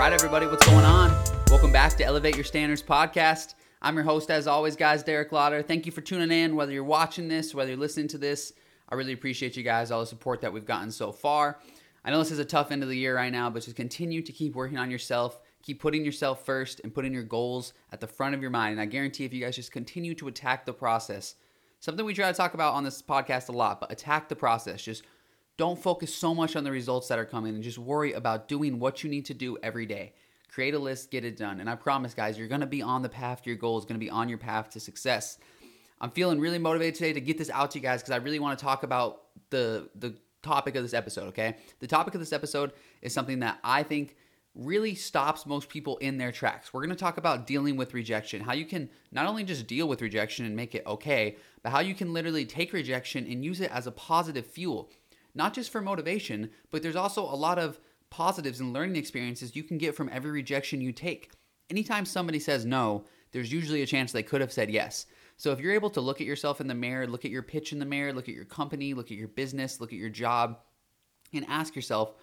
right, everybody, what's going on? Welcome back to Elevate Your Standards podcast. I'm your host, as always, guys, Derek Lauder. Thank you for tuning in, whether you're watching this, whether you're listening to this. I really appreciate you guys, all the support that we've gotten so far. I know this is a tough end of the year right now, but just continue to keep working on yourself, keep putting yourself first, and putting your goals at the front of your mind. And I guarantee if you guys just continue to attack the process, something we try to talk about on this podcast a lot, but attack the process. Just don't focus so much on the results that are coming and just worry about doing what you need to do every day. Create a list, get it done. And I promise, guys, you're to be on the path to your goals, to be on your path to success. I'm feeling really motivated today to get this out to you guys because I really want to talk about the the topic of this episode, okay? The topic of this episode is something that I think really stops most people in their tracks. We're going to talk about dealing with rejection, how you can not only just deal with rejection and make it okay, but how you can literally take rejection and use it as a positive fuel, not just for motivation, but there's also a lot of positives and learning experiences you can get from every rejection you take. Anytime somebody says no, there's usually a chance they could have said yes. So if you're able to look at yourself in the mirror, look at your pitch in the mirror, look at your company, look at your business, look at your job, and ask yourself,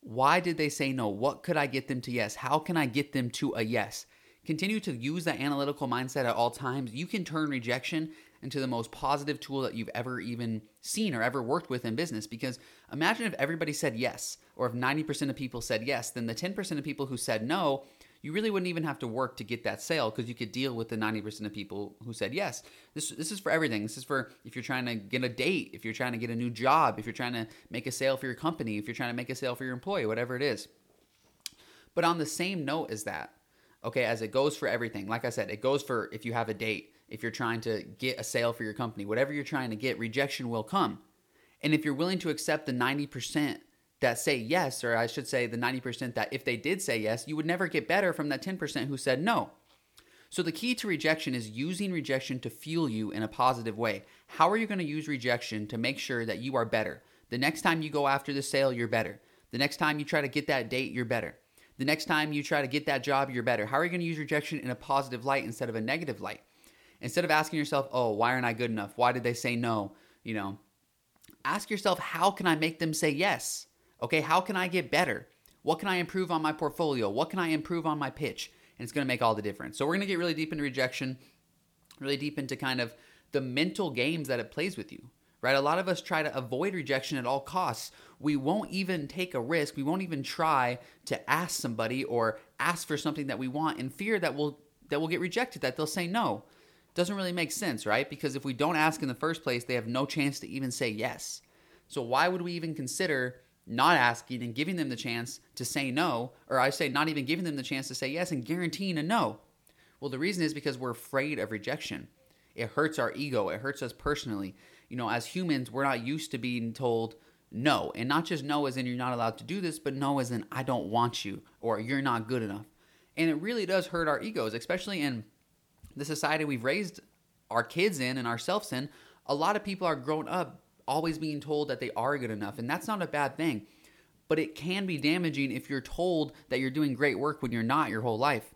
why did they say no? What could I get them to yes? How can I get them to a yes? Continue to use that analytical mindset at all times. You can turn rejection into the most positive tool that you've ever even seen or ever worked with in business. Because imagine if everybody said yes, or if 90% of people said yes, then the 10% of people who said no, you really wouldn't even have to work to get that sale because you could deal with the 90% of people who said yes. This, this is for everything. This is for if you're trying to get a date, if you're trying to get a new job, if you're trying to make a sale for your company, if you're trying to make a sale for your employee, whatever it is. But on the same note as that, okay, as it goes for everything, like I said, it goes for if you have a date, if you're trying to get a sale for your company, whatever you're trying to get, rejection will come. And if you're willing to accept the 90% that say yes, or I should say the 90% that if they did say yes, you would never get better from that 10% who said no. So the key to rejection is using rejection to fuel you in a positive way. How are you going to use rejection to make sure that you are better? The next time you go after the sale, you're better. The next time you try to get that date, you're better. The next time you try to get that job, you're better. How are you going to use rejection in a positive light instead of a negative light? Instead of asking yourself, "Oh, why aren't I good enough? Why did they say no?" You know, ask yourself, "How can I make them say yes?" Okay, how can I get better? What can I improve on my portfolio? What can I improve on my pitch? And it's going to make all the difference. So we're going to get really deep into rejection, really deep into kind of the mental games that it plays with you. Right? A lot of us try to avoid rejection at all costs. We won't even take a risk. We won't even try to ask somebody or ask for something that we want in fear that we'll that we'll get rejected, that they'll say no doesn't really make sense, right? Because if we don't ask in the first place, they have no chance to even say yes. So why would we even consider not asking and giving them the chance to say no, or I say not even giving them the chance to say yes and guaranteeing a no? Well, the reason is because we're afraid of rejection. It hurts our ego, it hurts us personally. You know, as humans, we're not used to being told no, and not just no as in you're not allowed to do this, but no as in I don't want you or you're not good enough. And it really does hurt our egos, especially in the society we've raised our kids in and ourselves in, a lot of people are grown up always being told that they are good enough. And that's not a bad thing. But it can be damaging if you're told that you're doing great work when you're not your whole life.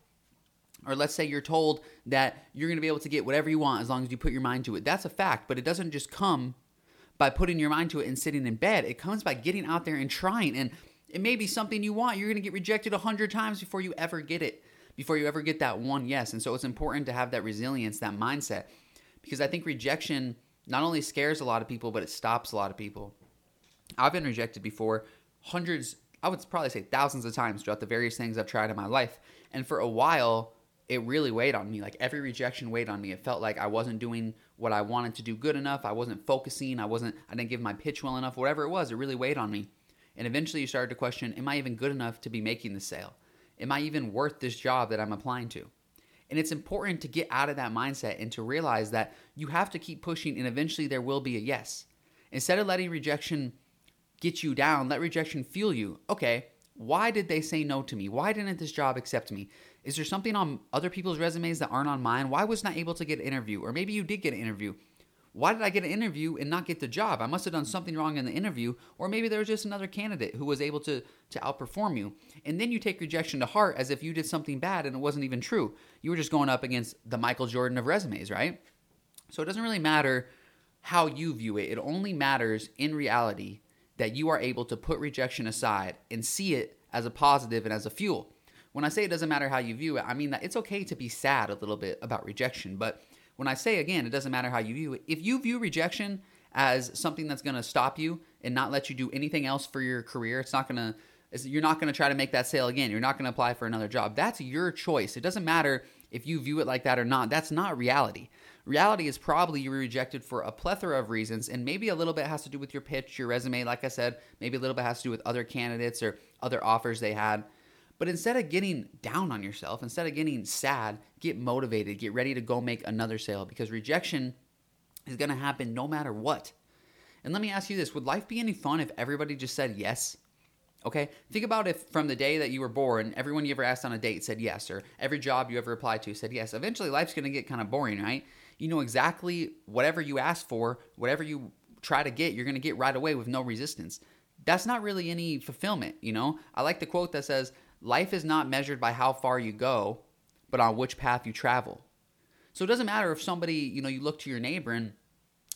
Or let's say you're told that you're going to be able to get whatever you want as long as you put your mind to it. That's a fact, but it doesn't just come by putting your mind to it and sitting in bed. It comes by getting out there and trying. And it may be something you want. You're going to get rejected a hundred times before you ever get it before you ever get that one yes. And so it's important to have that resilience, that mindset, because I think rejection not only scares a lot of people, but it stops a lot of people. I've been rejected before hundreds, I would probably say thousands of times throughout the various things I've tried in my life. And for a while, it really weighed on me. Like every rejection weighed on me. It felt like I wasn't doing what I wanted to do good enough. I wasn't focusing. I wasn't, I didn't give my pitch well enough. Whatever it was, it really weighed on me. And eventually you started to question, am I even good enough to be making the sale? Am I even worth this job that I'm applying to? And it's important to get out of that mindset and to realize that you have to keep pushing and eventually there will be a yes. Instead of letting rejection get you down, let rejection fuel you. Okay, why did they say no to me? Why didn't this job accept me? Is there something on other people's resumes that aren't on mine? Why was not able to get an interview? Or maybe you did get an interview why did I get an interview and not get the job? I must have done something wrong in the interview, or maybe there was just another candidate who was able to, to outperform you. And then you take rejection to heart as if you did something bad and it wasn't even true. You were just going up against the Michael Jordan of resumes, right? So it doesn't really matter how you view it, it only matters in reality that you are able to put rejection aside and see it as a positive and as a fuel. when I say it doesn't matter how you view it, I mean that it's okay to be sad a little bit about rejection. But when I say again, it doesn't matter how you view it, if you view rejection as something that's going to stop you and not let you do anything else for your career, it's not going to you're not going to try to make that sale again. You're not going to apply for another job. That's your choice. It doesn't matter if you view it like that or not. That's not reality. Reality is probably you were rejected for a plethora of reasons, and maybe a little bit has to do with your pitch, your resume, like I said. Maybe a little bit has to do with other candidates or other offers they had. But instead of getting down on yourself, instead of getting sad, get motivated, get ready to go make another sale because rejection is going to happen no matter what. And let me ask you this would life be any fun if everybody just said yes? Okay, think about if from the day that you were born, everyone you ever asked on a date said yes, or every job you ever applied to said yes. Eventually, life's gonna get kind of boring, right? You know exactly whatever you ask for, whatever you try to get, you're gonna get right away with no resistance. That's not really any fulfillment, you know? I like the quote that says, Life is not measured by how far you go, but on which path you travel. So it doesn't matter if somebody, you know, you look to your neighbor and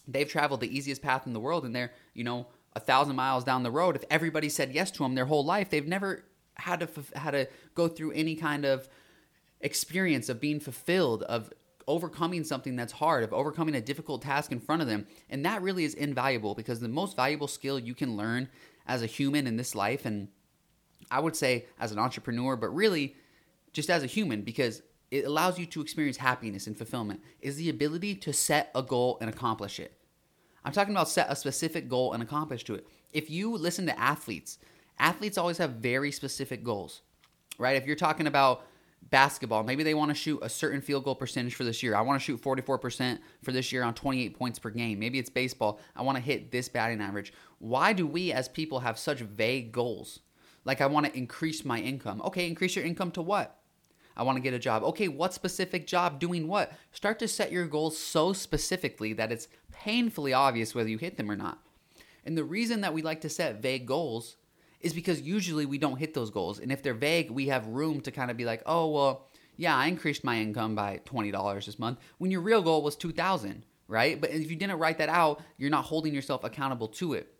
they've traveled the easiest path in the world and they're, you know, a thousand miles down the road, if everybody said yes to them their whole life, they've never had to had to go through any kind of experience of being fulfilled, of overcoming something that's hard, of overcoming a difficult task in front of them. And that really is invaluable because the most valuable skill you can learn as a human in this life, and I would say as an entrepreneur, but really just as a human, because it allows you to experience happiness and fulfillment, is the ability to set a goal and accomplish it. I'm talking about set a specific goal and accomplish to it. If you listen to athletes, athletes always have very specific goals, right? If you're talking about basketball, maybe they want to shoot a certain field goal percentage for this year. I want to shoot 44% for this year on 28 points per game. Maybe it's baseball. I want to hit this batting average. Why do we as people have such vague goals? Like, I want to increase my income. Okay, increase your income to what? I want to get a job. Okay, what specific job doing what? Start to set your goals so specifically that it's painfully obvious whether you hit them or not. And the reason that we like to set vague goals is because usually we don't hit those goals. And if they're vague, we have room to kind of be like, "Oh, well, yeah, I increased my income by $20 this month when your real goal was 2000, right? But if you didn't write that out, you're not holding yourself accountable to it.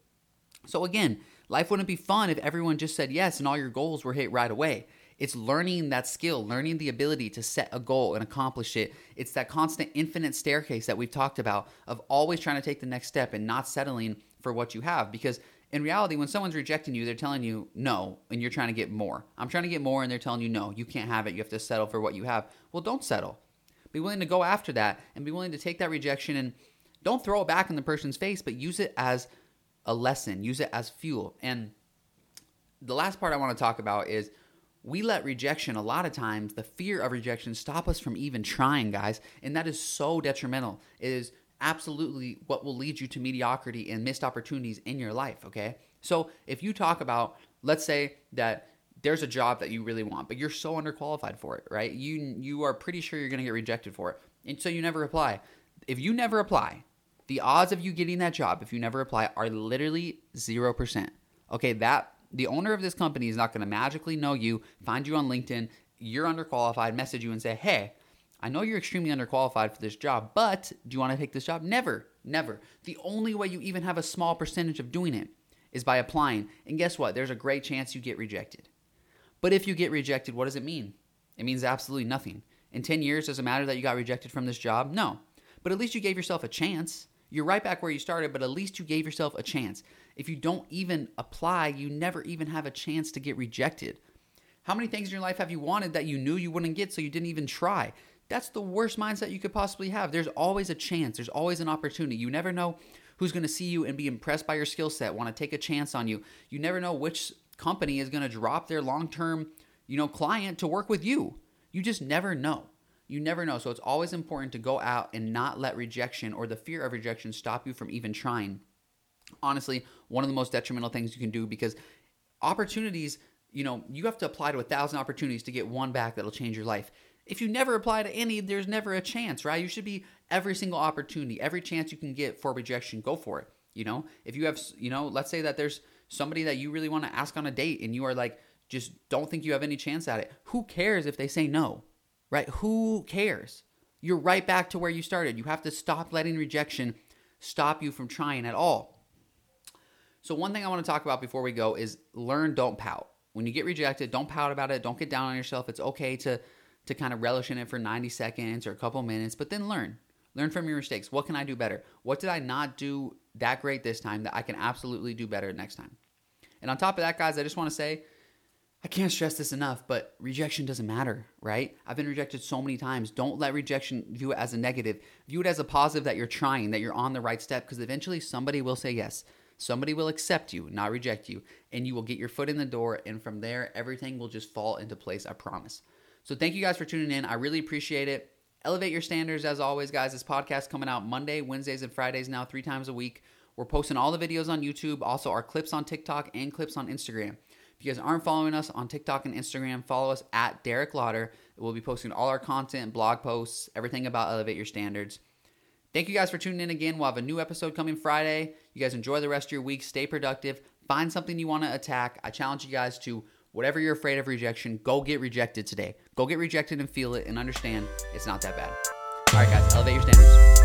So again, life wouldn't be fun if everyone just said yes and all your goals were hit right away. It's learning that skill, learning the ability to set a goal and accomplish it. It's that constant infinite staircase that we've talked about of always trying to take the next step and not settling for what you have. Because in reality, when someone's rejecting you, they're telling you no, and you're trying to get more. I'm trying to get more, and they're telling you no, you can't have it. You have to settle for what you have. Well, don't settle. Be willing to go after that and be willing to take that rejection and don't throw it back in the person's face, but use it as a lesson, use it as fuel. And the last part I want to talk about is we let rejection a lot of times the fear of rejection stop us from even trying guys and that is so detrimental. It is absolutely what will lead you to mediocrity and missed opportunities in your life okay? So if you talk about let's say that there's a job that you really want but you're so underqualified for it right? You you are pretty sure you're going to get rejected for it and so you never apply. If you never apply the odds of you getting that job if you never apply are literally 0% okay? That the owner of this company is not going to magically know you, find you on LinkedIn, you're underqualified, message you and say, hey, I know you're extremely underqualified for this job, but do you want to take this job? Never, never. The only way you even have a small percentage of doing it is by applying. And guess what? There's a great chance you get rejected. But if you get rejected, what does it mean? It means absolutely nothing. In 10 years, does it matter that you got rejected from this job? No. But at least you gave yourself a chance. You're right back where you started, but at least you gave yourself a chance. If you don't even apply, you never even have a chance to get rejected. How many things in your life have you wanted that you knew you wouldn't get, so you didn't even try? That's the worst mindset you could possibly have. There's always a chance, there's always an opportunity. You never know who's going to see you and be impressed by your skill set, want to take a chance on you. You never know which company is going to drop their long-term, you know, client to work with you. You just never know. You never know. So it's always important to go out and not let rejection or the fear of rejection stop you from even trying. Honestly, one of the most detrimental things you can do because opportunities, you know, you have to apply to a thousand opportunities to get one back that'll change your life. If you never apply to any, there's never a chance, right? You should be every single opportunity, every chance you can get for rejection, go for it. You know, if you have, you know, let's say that there's somebody that you really want to ask on a date and you are like, just don't think you have any chance at it. Who cares if they say no? Right? Who cares? You're right back to where you started. You have to stop letting rejection stop you from trying at all. So, one thing I want to talk about before we go is learn, don't pout. when you get rejected, don't pout about it. Don't get down on yourself. It's okay to to kind of relish in it for 90 seconds or a couple minutes, but then learn. Learn from your mistakes. What can I do better? What did I not do that great this time that I can absolutely do better next time? And on top of that, guys, I just want to say I can't stress this enough, but rejection doesn't matter, right? I've been rejected so many times. Don't let rejection view it as a negative. View it as a positive that you're trying, that you're on the right step, because eventually somebody will say yes. Somebody will accept you, not reject you, and you will get your foot in the door. And from there, everything will just fall into place, I promise. So thank you guys for tuning in. I really appreciate it. Elevate your standards as always, guys. This podcast coming out Monday, Wednesdays, and Fridays now, three times a week. We're posting all the videos on YouTube, also our clips on TikTok and clips on Instagram. If you guys aren't following us on TikTok and Instagram, follow us at Derek Lauder. We'll be posting all our content, blog posts, everything about Elevate Your Standards. Thank you guys for tuning in again. We'll have a new episode coming Friday. You guys enjoy the rest of your week. Stay productive. Find something you want to attack. I challenge you guys to whatever you're afraid of rejection, go get rejected today. Go get rejected and feel it and understand it's not that bad. All right, guys, elevate your standards.